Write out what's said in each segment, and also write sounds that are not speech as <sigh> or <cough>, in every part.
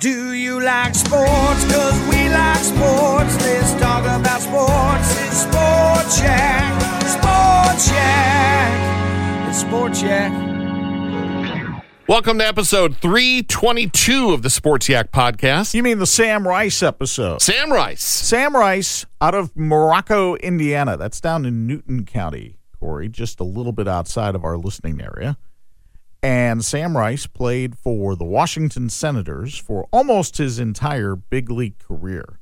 Do you like sports? Cause we like sports. Let's talk about sports. It's Sports Yak. Sports Yak. It's Sports Yak. Welcome to episode 322 of the Sports Yak podcast. You mean the Sam Rice episode? Sam Rice. Sam Rice out of Morocco, Indiana. That's down in Newton County, Corey, just a little bit outside of our listening area. And Sam Rice played for the Washington Senators for almost his entire big league career.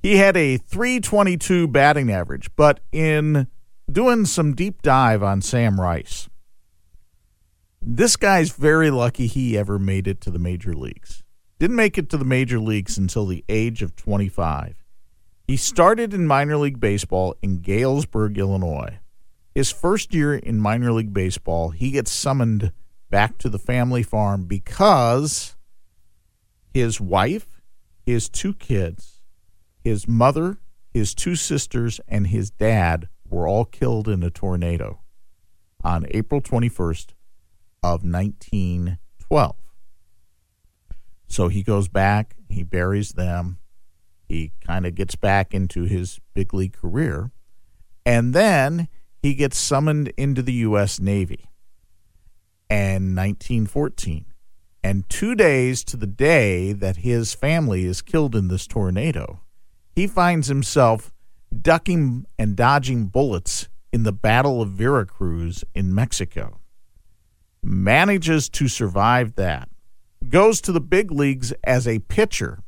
He had a 322 batting average, but in doing some deep dive on Sam Rice, this guy's very lucky he ever made it to the major leagues. Didn't make it to the major leagues until the age of 25. He started in minor league baseball in Galesburg, Illinois. His first year in minor league baseball, he gets summoned back to the family farm because his wife, his two kids, his mother, his two sisters, and his dad were all killed in a tornado on April 21st of 1912. So he goes back, he buries them, he kind of gets back into his big league career, and then he gets summoned into the U.S. Navy and 1914. And two days to the day that his family is killed in this tornado, he finds himself ducking and dodging bullets in the Battle of Veracruz in Mexico. Manages to survive that. Goes to the big leagues as a pitcher.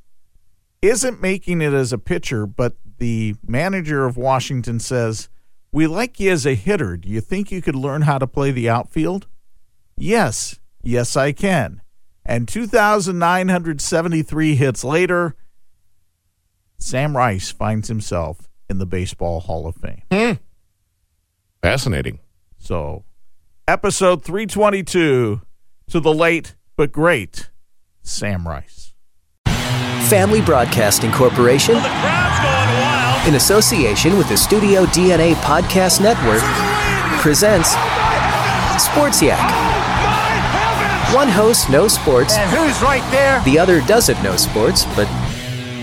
Isn't making it as a pitcher, but the manager of Washington says, We like you as a hitter. Do you think you could learn how to play the outfield? Yes, yes, I can. And 2,973 hits later, Sam Rice finds himself in the Baseball Hall of Fame. Hmm. Fascinating. So, episode 322 to the late but great Sam Rice. Family Broadcasting Corporation, in association with the Studio DNA Podcast Network, presents Sports Yak. One host knows sports, And who's right there? the other doesn't know sports, but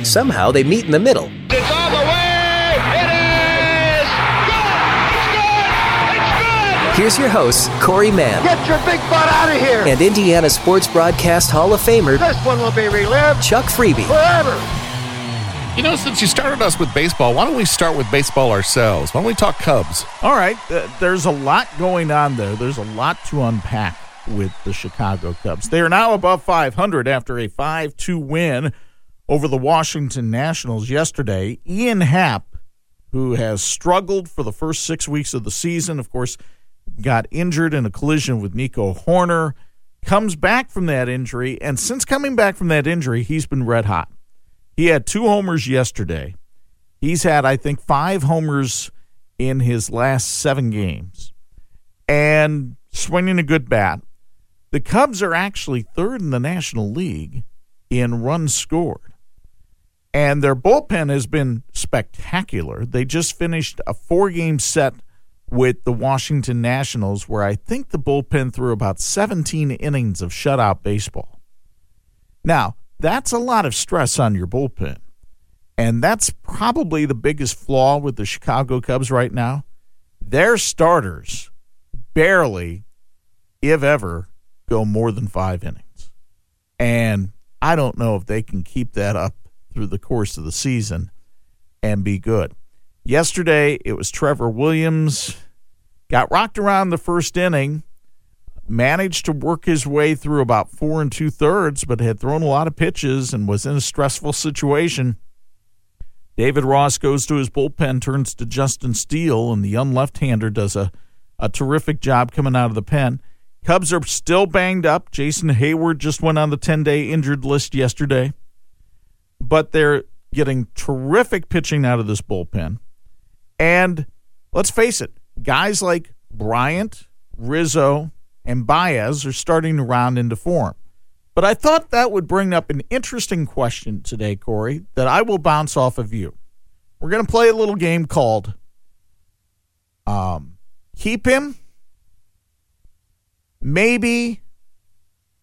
somehow they meet in the middle. It's all the way. It is good. It's good. It's good. Here's your host, Corey Mann Get your big butt out of here. and Indiana Sports Broadcast Hall of Famer this one will be relived Chuck Freeby. forever. You know, since you started us with baseball, why don't we start with baseball ourselves? Why don't we talk Cubs? All right, uh, there's a lot going on there. There's a lot to unpack with the Chicago Cubs. They are now above 500 after a 5 2 win over the Washington Nationals yesterday. Ian Happ, who has struggled for the first six weeks of the season, of course, got injured in a collision with Nico Hoerner, comes back from that injury, and since coming back from that injury, he's been red hot. He had two homers yesterday. He's had, I think, five homers in his last seven games and swinging a good bat. The Cubs are actually third in the National League in runs scored. And their bullpen has been spectacular. They just finished a four game set with the Washington Nationals, where I think the bullpen threw about 17 innings of shutout baseball. Now, that's a lot of stress on your bullpen. And that's probably the biggest flaw with the Chicago Cubs right now. Their starters barely, if ever, go more than five innings. And I don't know if they can keep that up through the course of the season and be good. Yesterday, it was Trevor Williams, got rocked around the first inning, managed to work his way through about four and two thirds, but had thrown a lot of pitches and was in a stressful situation. David Ross goes to his bullpen, turns to Justin Steele, and the young left-hander does a, a terrific job coming out of the pen. Cubs are still banged up. Jason Heyward just went on the 10-day injured list yesterday. But they're getting terrific pitching out of this bullpen. And let's face it, guys like Bryant, Rizzo, and Baez are starting to round into form. But I thought that would bring up an interesting question today, Corey, that I will bounce off of you. We're going to play a little game called um, Keep Him, Maybe,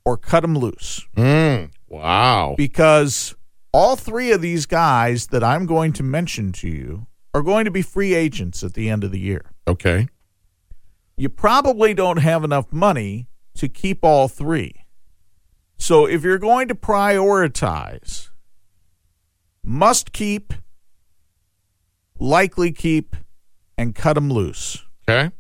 or Cut them Loose. Mm, wow. Because all three of these guys that I'm going to mention to you are going to be free agents at the end of the year. Okay. You probably don't have enough money to keep all three. So if you're going to prioritize, must keep, likely keep, and cut them loose. Okay.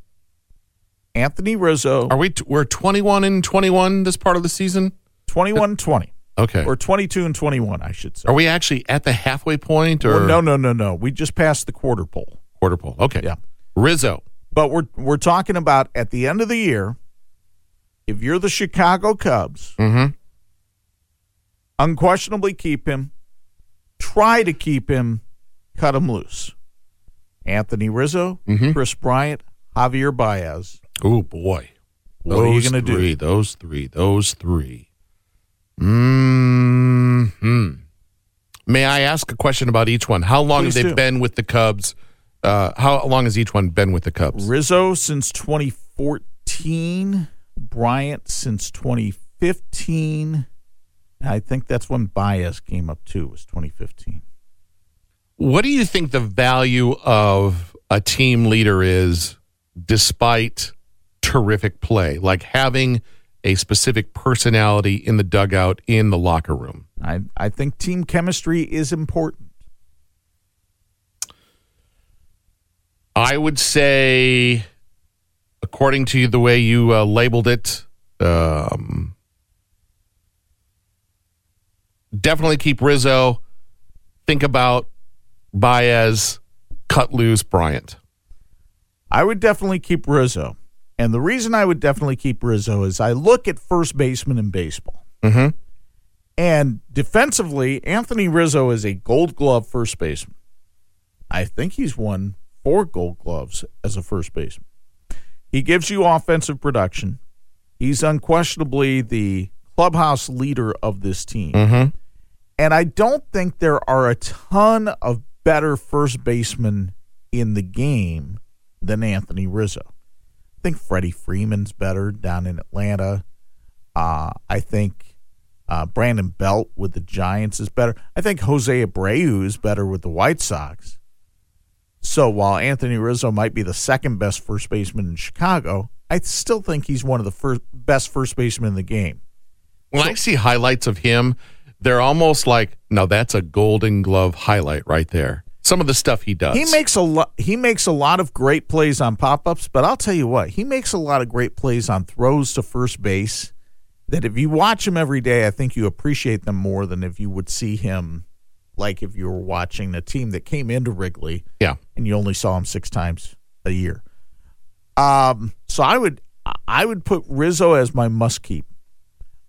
Anthony Rizzo, Are we? T- we're 21 and 21 this part of the season. 21 20, Okay. or 22 and 21, I should say. Are we actually at the halfway point or Well, no, no, no, no. We just passed the quarter pole. quarter pole? Okay. Yeah. Rizzo. But we're we're talking about at the end of the year, if you're the Chicago Cubs, Mm-hmm. unquestionably keep him. Try to keep him, cut him loose. Anthony Rizzo, Mhm. Kris Bryant, Javier Baez. Oh boy. What are you Those gonna do? three, Those three. Those three. Hmm. May I ask a question about each one? How long Please have they do. been with the Cubs? Uh, how long has each one been with the Cubs? Rizzo since 2014, Bryant since 2015. I think that's when Baez came up too, was 2015. What do you think the value of a team leader is despite terrific play? Like having a specific personality in the dugout, in the locker room? I, I think team chemistry is important. I would say, according to the way you uh, labeled it, um, definitely keep Rizzo. Think about Baez, cut loose Bryant. I would definitely keep Rizzo. And the reason I would definitely keep Rizzo is I look at first baseman in baseball. Mm-hmm. And defensively, Anthony Rizzo is a gold glove first baseman. I think he's won four gold gloves as a first baseman. He gives you offensive production. He's unquestionably the clubhouse leader of this team. Mm-hmm. And I don't think there are a ton of better first basemen in the game than Anthony Rizzo. I think Freddie Freeman's better down in Atlanta. Uh, I think uh, Brandon Belt with the Giants is better. I think Jose Abreu is better with the White Sox. So while Anthony Rizzo might be the second best first baseman in Chicago, I still think he's one of the first best first basemen in the game. When I see highlights of him, they're almost like, no, that's a Golden Glove highlight right there. Some of the stuff he does. He makes a lot. He makes a lot of great plays on pop ups, but I'll tell you what, he makes a lot of great plays on throws to first base. That if you watch him every day, I think you appreciate them more than if you would see him, like if you were watching a team that came into Wrigley yeah. and you only saw him six times a year. Um, so I would, I would put Rizzo as my must keep.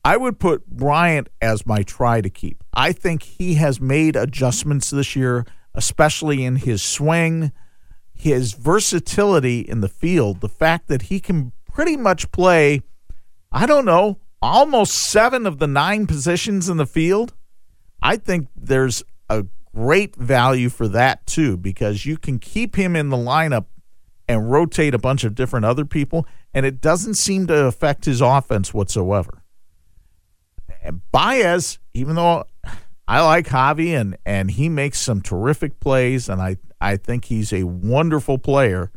I would put Bryant as my try to keep. I think he has made adjustments this year, especially in his swing, his versatility in the field, the fact that he can pretty much play, I don't know, almost seven of the nine positions in the field. I think there's a great value for that too, because you can keep him in the lineup and rotate a bunch of different other people, and it doesn't seem to affect his offense whatsoever. And Baez, even though I like Javi and and he makes some terrific plays, and I I think he's a wonderful player.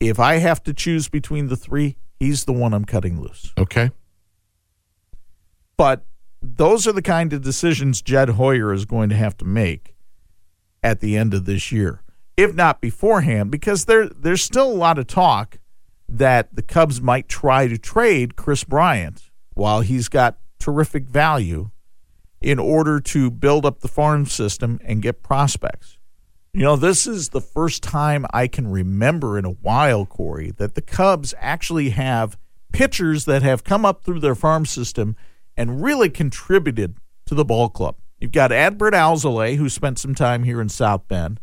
If I have to choose between the three, he's the one I'm cutting loose. Okay. But those are the kind of decisions Jed Hoyer is going to have to make at the end of this year, if not beforehand, because there there's still a lot of talk that the Cubs might try to trade Kris Bryant while he's got terrific value in order to build up the farm system and get prospects. You know, this is the first time I can remember in a while, Corey, that the Cubs actually have pitchers that have come up through their farm system and really contributed to the ball club. You've got Adbert Alzolay, who spent some time here in South Bend,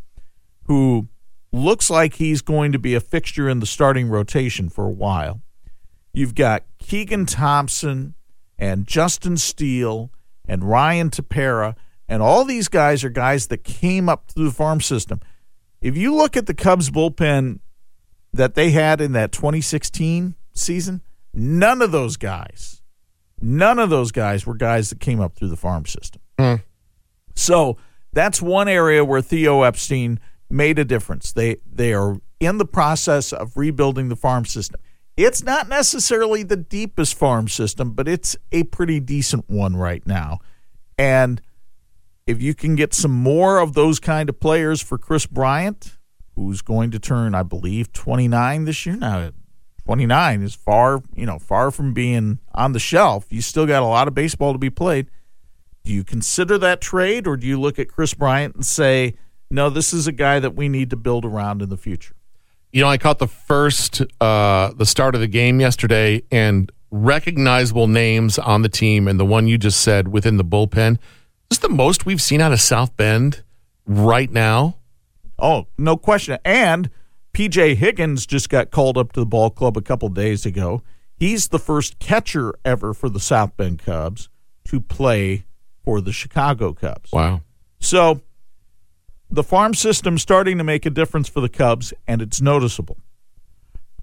who looks like he's going to be a fixture in the starting rotation for a while. You've got Keegan Thompson and Justin Steele and Ryan Tepera, and all these guys are guys that came up through the farm system. If you look at the Cubs bullpen that they had in that 2016 season, none of those guys, none of those guys were guys that came up through the farm system. Mm. So that's one area where Theo Epstein made a difference. They they are in the process of rebuilding the farm system. It's not necessarily the deepest farm system, but it's a pretty decent one right now. And if you can get some more of those kind of players for Kris Bryant, who's going to turn, I believe, 29 this year. Now, 29 is far, you know, far from being on the shelf. You still got a lot of baseball to be played. Do you consider that trade, or do you look at Kris Bryant and say, no, this is a guy that we need to build around in the future? You know, I caught the first, uh, the start of the game yesterday, and recognizable names on the team, and the one you just said within the bullpen. This is the most we've seen out of South Bend right now. Oh, no question. And PJ Higgins just got called up to the ball club a couple days ago. He's the first catcher ever for the South Bend Cubs to play for the Chicago Cubs. Wow. So the farm system's starting to make a difference for the Cubs, and it's noticeable.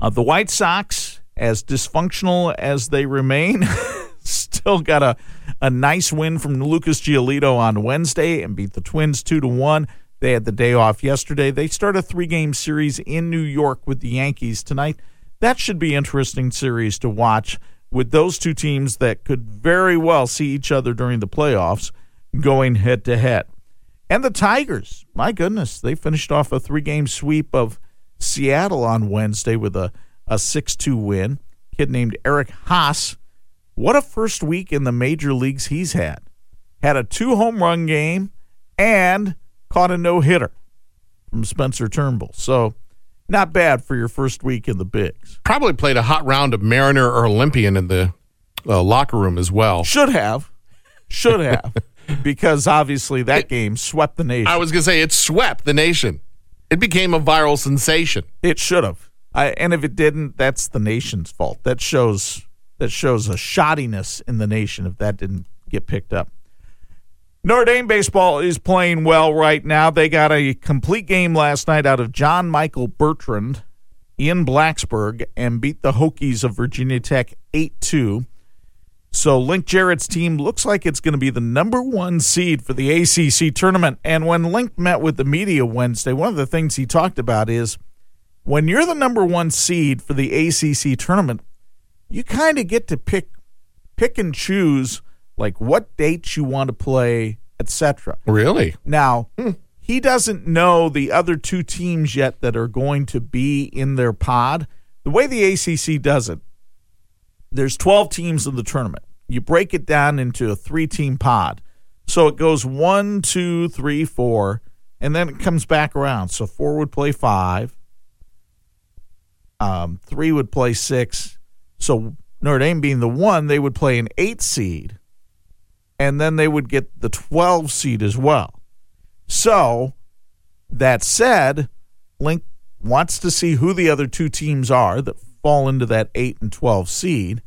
Uh, the White Sox, as dysfunctional as they remain, <laughs> still got a, a nice win from Lucas Giolito on Wednesday and beat the Twins 2 to 1. They had the day off yesterday. They start a three game series in New York with the Yankees tonight. That should be interesting series to watch with those two teams that could very well see each other during the playoffs going head to head. And the Tigers, my goodness, they finished off a three game sweep of Seattle on Wednesday with a, a 6 2 win. Kid named Eric Haase. What a first week in the major leagues he's had. Had a two home run game and caught a no hitter from Spencer Turnbull. So, not bad for your first week in the bigs. Probably played a hot round of Mariner or Olympian in the uh, locker room as well. Should have. Should have. <laughs> because obviously that game swept the nation. I was going to say it swept the nation. It became a viral sensation. It should have. I, and if it didn't, that's the nation's fault. That shows that shows a shoddiness in the nation if that didn't get picked up. Notre Dame baseball is playing well right now. They got a complete game last night out of John Michael Bertrand in Blacksburg and beat the Hokies of Virginia Tech 8 2. So Link Jarrett's team looks like it's going to be the number one seed for the ACC tournament. And when Link met with the media Wednesday, one of the things he talked about is when you're the number one seed for the ACC tournament, you kind of get to pick pick and choose like what dates you want to play, etc. Really? Now, hmm. he doesn't know the other two teams yet that are going to be in their pod. The way the ACC does it, there's 12 teams in the tournament. You break it down into a three team pod. So it goes one, two, three, four, and then it comes back around. So four would play five, um, three would play six. So Notre Dame being the one, they would play an eight seed, and then they would get the 12 seed as well. So that said, Link wants to see who the other two teams are that fall into that 8 and 12 seed.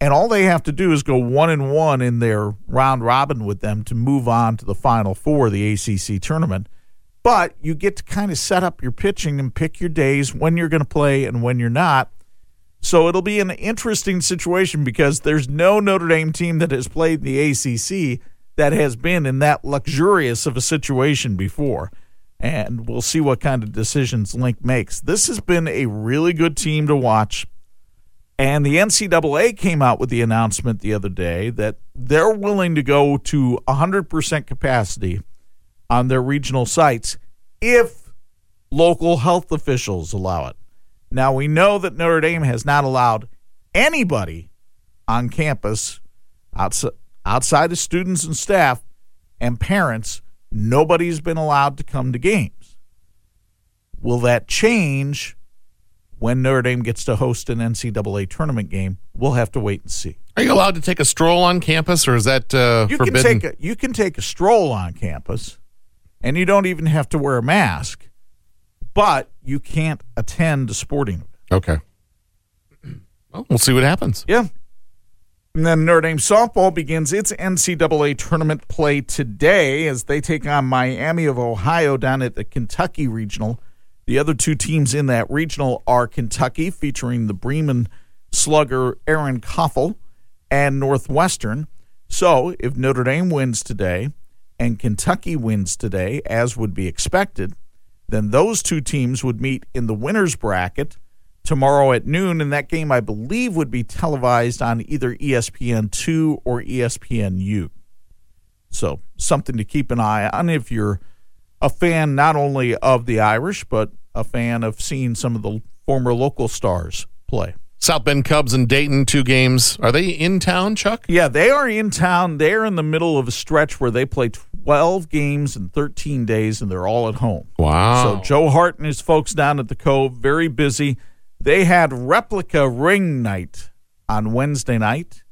And all they have to do is go one and one in their round robin with them to move on to the final four of the ACC tournament. But you get to kind of set up your pitching and pick your days when you're going to play and when you're not. So it'll be an interesting situation because there's no Notre Dame team that has played the ACC that has been in that luxurious of a situation before. And we'll see what kind of decisions Link makes. This has been a really good team to watch. And the NCAA came out with the announcement the other day that they're willing to go to 100% capacity on their regional sites if local health officials allow it. Now, we know that Notre Dame has not allowed anybody on campus outside, outside of students and staff and parents nobody's been allowed to come to games. Will that change when Notre Dame gets to host an NCAA tournament game? We'll have to wait and see. Are you allowed to take a stroll on campus, or is that uh, You forbidden? can take a, you can take a stroll on campus, and you don't even have to wear a mask, but you can't attend a sporting event. okay. Well, we'll see what happens. Yeah. And then Notre Dame softball begins its NCAA tournament play today as they take on Miami of Ohio down at the Kentucky Regional. The other two teams in that regional are Kentucky, featuring the Bremen slugger Erin Coffel, and Northwestern. So if Notre Dame wins today and Kentucky wins today, as would be expected, then those two teams would meet in the winner's bracket tomorrow at noon, and that game I believe would be televised on either E ESPN2 or ESPNU. So something to keep an eye on if you're a fan not only of the Irish but a fan of seeing some of the former local stars play. South Bend Cubs and Dayton, two games. Are they in town, Chuck? Yeah, they are in town. They're in the middle of a stretch where they play 12 games in 13 days, and they're all at home. Wow. So Joe Hart and his folks down at the Cove, very busy. They had replica ring night on Wednesday night,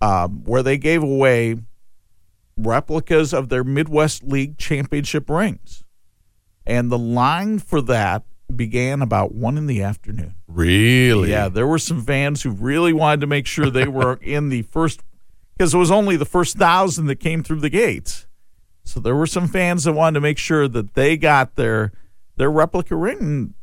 um, where they gave away replicas of their Midwest League championship rings, and the line for that began about one in the afternoon. really? Yeah, there were some fans who really wanted to make sure they were <laughs> in the first because it was only the first thousand that came through the gates. So there were some fans that wanted to make sure that they got their their replica ring.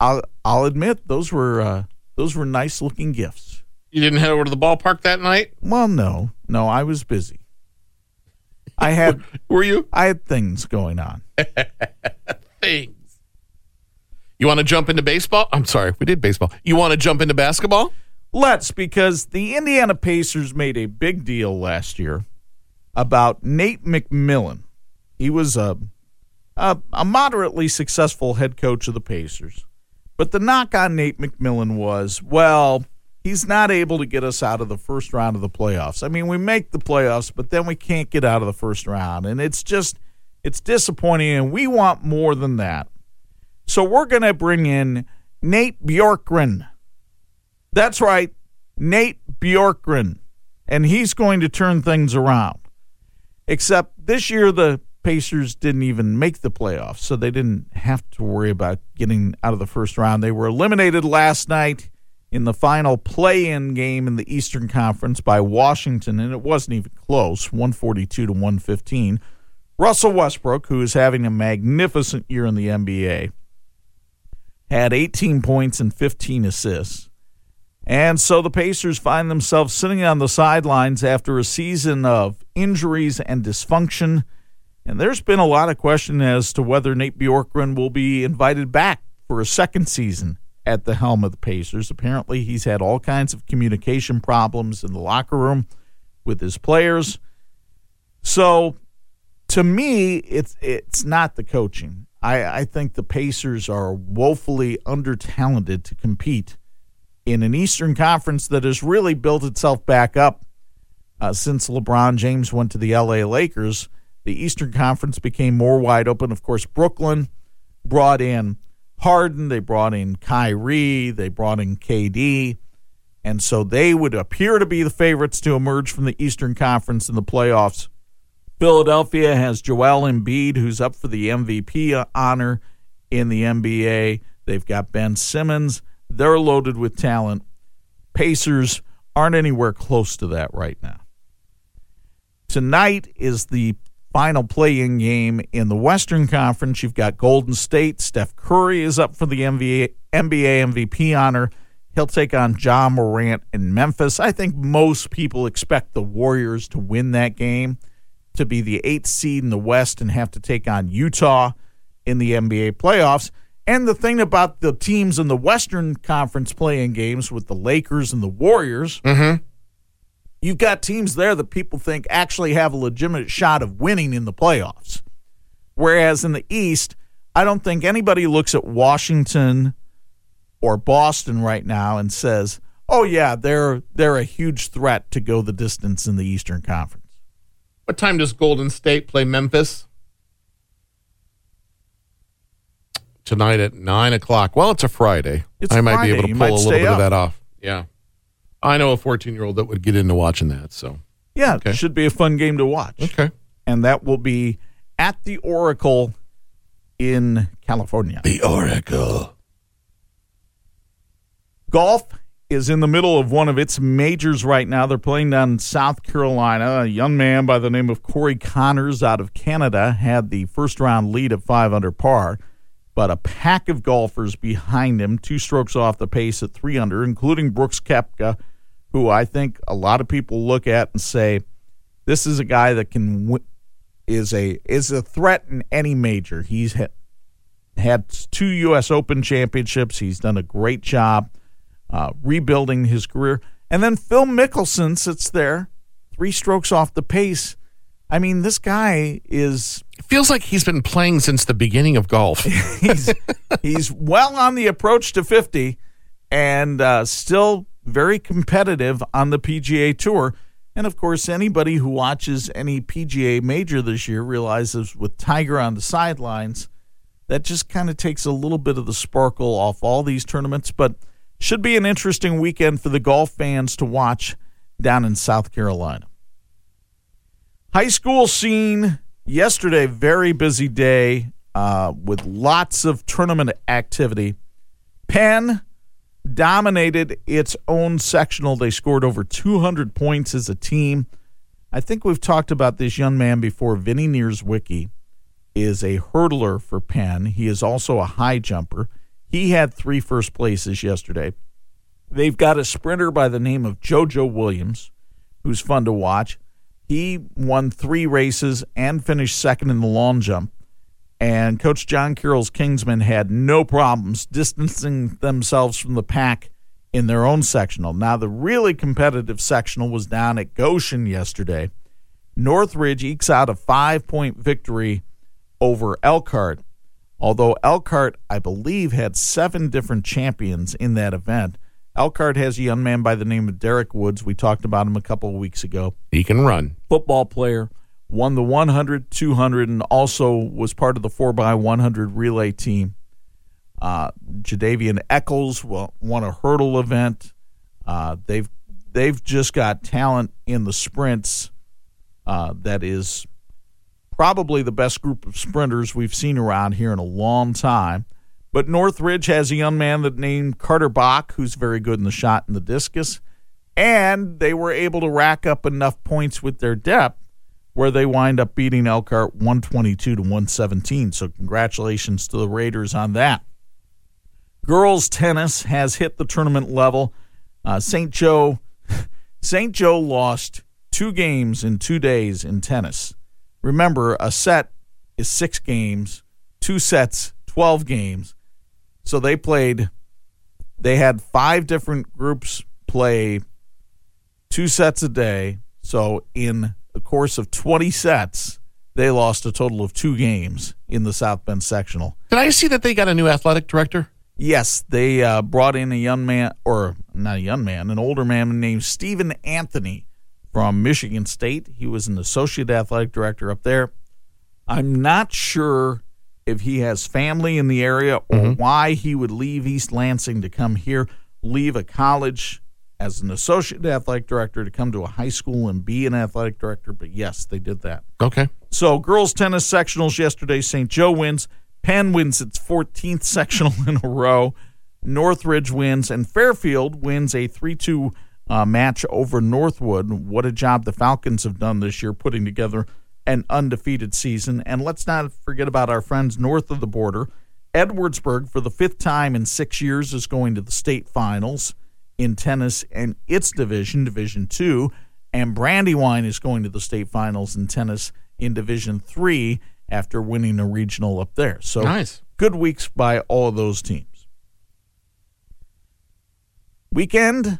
I'll I'll admit those were uh, those were nice looking gifts. You didn't head over to the ballpark that night? Well, no, no, I was busy. I had <laughs> Were you? I had things going on. <laughs> Things. You want to jump into baseball? I'm sorry, we did baseball. You want to jump into basketball? Let's, because the Indiana Pacers made a big deal last year about Nate McMillan. He was a, a, a moderately successful head coach of the Pacers. But the knock on Nate McMillan was, well, he's not able to get us out of the first round of the playoffs. I mean, we make the playoffs, but then we can't get out of the first round. And it's just, it's disappointing, and we want more than that. So we're going to bring in Nate Bjorkgren. That's right, Nate Bjorkgren. And he's going to turn things around. Except this year, the Pacers didn't even make the playoffs, so they didn't have to worry about getting out of the first round. They were eliminated last night in the final play in game in the Eastern Conference by Washington, and it wasn't even close 142 to 115. Russell Westbrook, who is having a magnificent year in the NBA, had 18 points and 15 assists. And so the Pacers find themselves sitting on the sidelines after a season of injuries and dysfunction. And there's been a lot of question as to whether Nate Bjorkgren will be invited back for a second season at the helm of the Pacers. Apparently, he's had all kinds of communication problems in the locker room with his players. So, to me, it's it's not the coaching. I, I think the Pacers are woefully under talented to compete in an Eastern Conference that has really built itself back up uh, since LeBron James went to the LA Lakers. The Eastern Conference became more wide open. Of course, Brooklyn brought in Harden, they brought in Kyrie, they brought in KD. And so they would appear to be the favorites to emerge from the Eastern Conference in the playoffs. Philadelphia has Joel Embiid, who's up for the MVP honor in the NBA. They've got Ben Simmons. They're loaded with talent. Pacers aren't anywhere close to that right now. Tonight is the final playing game in the Western Conference. You've got Golden State. Steph Curry is up for the NBA, NBA MVP honor. He'll take on Ja Morant in Memphis. I think most people expect the Warriors to win that game, to be the eighth seed in the West and have to take on Utah in the NBA playoffs. And the thing about the teams in the Western Conference playing games with the Lakers and the Warriors, mm-hmm. You've got teams there that people think actually have a legitimate shot of winning in the playoffs. Whereas in the East, I don't think anybody looks at Washington or Boston right now and says, "Oh yeah, they're they're a huge threat to go the distance in the Eastern Conference." What time does Golden State play Memphis? Tonight at nine o'clock. Well, it's a Friday. It's I might Friday. be able to pull a little bit up. of that off. Yeah. I know a fourteen-year-old that would get into watching that. So Yeah, Okay. it should be a fun game to watch. okay, And that will be at the Oracle in California. the Oracle. Golf is in the middle of one of its majors right now. They're playing down in South Carolina. A young man by the name of Corey Conners out of Canada had the first round lead at five under par, but a pack of golfers behind him, two strokes off the pace at three under, including Brooks Koepka, who I think a lot of people look at and say, this is a guy that can w- is a is a threat in any major. He's had had two U.S. Open championships. He's done a great job uh, rebuilding his career. And then Phil Mickelson sits there, three strokes off the pace. I mean, this guy is It feels like he's been playing since the beginning of golf. <laughs> he's he's well on the approach to 50 and uh, still very competitive on the PGA Tour. And of course, anybody who watches any PGA major this year realizes with Tiger on the sidelines, that just kind of takes a little bit of the sparkle off all these tournaments. But should be an interesting weekend for the golf fans to watch down in South Carolina. High school scene yesterday, very busy day uh, with lots of tournament activity. Penn dominated its own sectional. They scored over 200 points as a team. I think we've talked about this young man before. Vinny Nearswicki is a hurdler for Penn. He is also a high jumper. He had three first places yesterday. They've got a sprinter by the name of JoJo Williams, who's fun to watch. He won three races and finished second in the long jump. And Coach John Carroll's Kingsmen had no problems distancing themselves from the pack in their own sectional. Now, the really competitive sectional was down at Goshen yesterday. Northridge ekes out a five point victory over Elkhart, although Elkhart, I believe, had seven different champions in that event. Elkhart has a young man by the name of Derek Woods. We talked about him a couple of weeks ago he can run. football player, won the 100, 200, and also was part of the 4x100 relay team. Uh, Jadavian Eccles won a hurdle event. Uh, they've they've just got talent in the sprints uh, that is probably the best group of sprinters we've seen around here in a long time. But Northridge has a young man that named Carter Bach, who's very good in the shot and the discus. And they were able to rack up enough points with their depth where they wind up beating Elkhart 122 to 117. So congratulations to the Raiders on that. Girls tennis has hit the tournament level. Uh, St. Joe, <laughs> St. Joe lost two games in two days in tennis. Remember, a set is six games, two sets, 12 games. So they played, they had five different groups play two sets a day. So in the course of 20 sets, they lost a total of two games in the South Bend sectional. Did I see that they got a new athletic director? Yes, they uh, brought in a young man, or not a young man, an older man named Stephen Anthony from Michigan State. He was an associate athletic director up there. I'm not sure if he has family in the area or why he would leave East Lansing to come here, leave a college as an associate athletic director to come to a high school and be an athletic director. But yes, they did that. Okay. So, girls tennis sectionals yesterday. St. Joe wins. Penn wins its 14th <laughs> sectional in a row. Northridge wins, and Fairfield wins a 3 2 uh, match over Northwood. What a job the Falcons have done this year putting together an undefeated season. And let's not forget about our friends north of the border. Edwardsburg, for the fifth time in six years, is going to the state finals in tennis and its division, Division Two. And Brandywine is going to the state finals in tennis in Division Three after winning a regional up there. So Nice. good weeks by all of those teams. Weekend,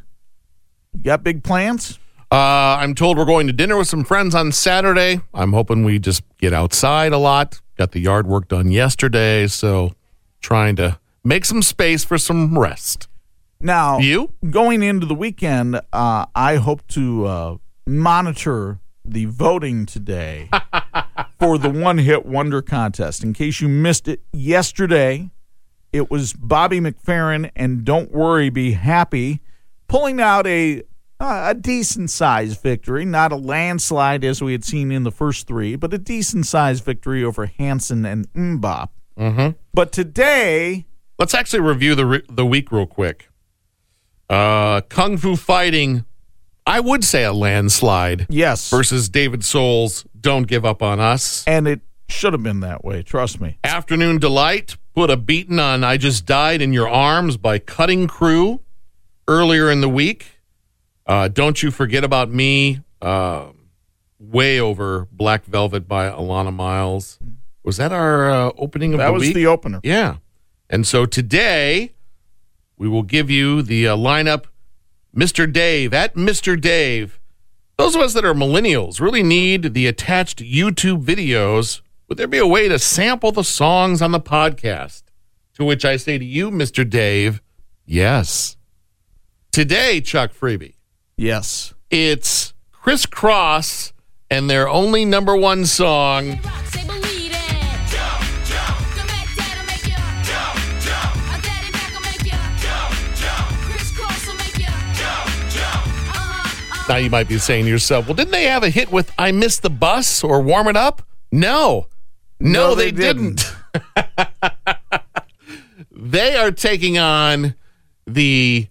you got big plans? Uh, I'm told we're going to dinner with some friends on Saturday. I'm hoping we just get outside a lot. Got the yard work done yesterday, so trying to make some space for some rest. Now, You? going into the weekend, uh, I hope to uh, monitor the voting today <laughs> for the One Hit Wonder contest. In case you missed it yesterday, It was Bobby McFerrin and Don't Worry, Be Happy, pulling out a uh, a decent sized victory, not a landslide as we had seen in the first three, but a decent sized victory over Hanson and MMMBop. Mm-hmm. But today, Let's actually review the re- the week real quick. Uh, Kung Fu Fighting, I would say a landslide yes, versus David Soul's. Don't give up on us. and it should have been that way. Trust me. Afternoon Delight put a beating on I Just Died in Your Arms by Cutting Crew earlier in the week. Uh, Don't You Forget About Me, uh, way over Black Velvet by Alannah Myles. Was that our uh, opening of That the was the opener. Yeah. And so today we will give you the uh, lineup Mr. Dave at Mr. Dave. Those of us that are millennials really need the attached YouTube videos. Would there be a way to sample the songs on the podcast? To which I say to you, Mr. Dave, yes. Today, Chuck Freeby, Yes. it's Kris Kross and their only number one song, Now you might be saying to yourself, well, didn't they have a hit with I Missed the Bus or Warm It Up? No. No, No, they, they didn't. <laughs> they are taking on the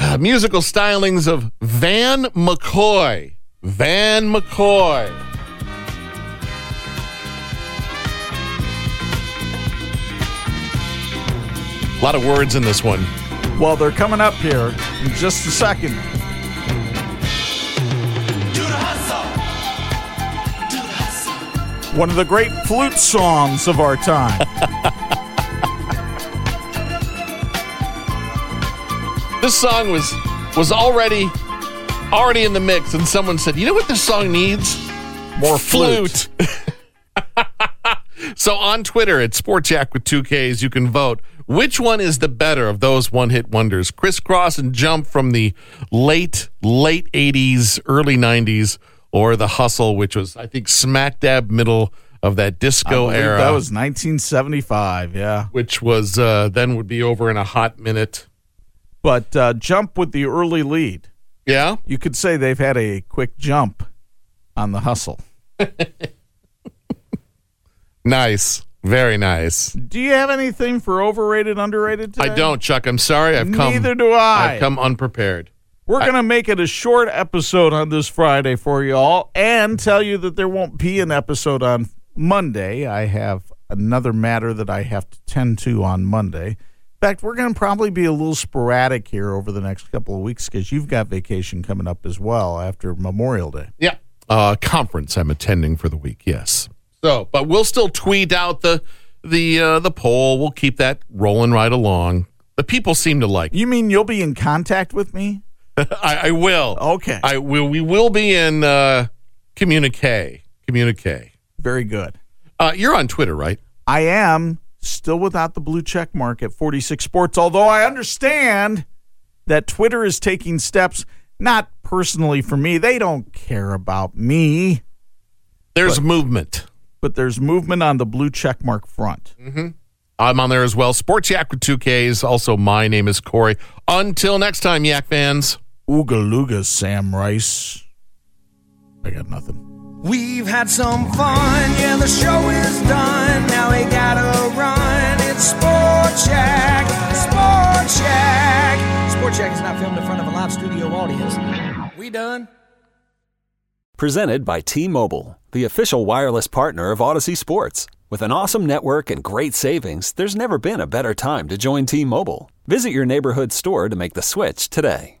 uh, musical stylings of Van McCoy. Van McCoy. A lot of words in this one. Well, they're coming up here in just a second. One of the great flute songs of our time. <laughs> this song was was already already in the mix and someone said you know what this song needs More flute. <laughs> <laughs> so on twitter at sportsyak with 2ks you can vote which one is the better of those one-hit wonders Kris Kross and jump from the late late 80s early 90s or the hustle which was i think smack dab middle of that disco era That was 1975, yeah. which was uh, then would be over in a hot minute But uh, jump with the early lead. yeah You could say they've had a quick jump on the hustle. <laughs> nice very nice Do you have anything for overrated, underrated today? I don't, Chuck. I'm sorry. I've come. Neither do I. I've come unprepared. We're going to make it a short episode on this Friday for you all and tell you that there won't be an episode on Monday. I have another matter that I have to tend to on Monday. In fact, we're going to probably be a little sporadic here over the next couple of weeks because you've got vacation coming up as well after Memorial Day. Yeah. Uh, conference I'm attending for the week. Yes. So, but we'll still tweet out the the uh, the poll. We'll keep that rolling right along. The people seem to like. it. You mean you'll be in contact with me? <laughs> I, I will. Okay. I will. We will be in uh, communique. Communique. Very good. Uh, you're on Twitter, right? I am still without the blue check mark at 46 Sports, although I understand that Twitter is taking steps, not personally for me. They don't care about me, There's movement. but there's movement on the blue check mark front. I'm on there as well. Sports Yak with two Ks. Also, my name is Corey. Until next time, Yak fans. Ooga Sam Rice. I got nothing. We've had some fun, yeah, the show is done. Now we gotta run. It's Sport Check, Sport Check. Sport Check is not filmed in front of a live studio audience. We done? Presented by T Mobile, the official wireless partner of Audacy Sports. With an awesome network and great savings, there's never been a better time to join T Mobile. Visit your neighborhood store to make the switch today.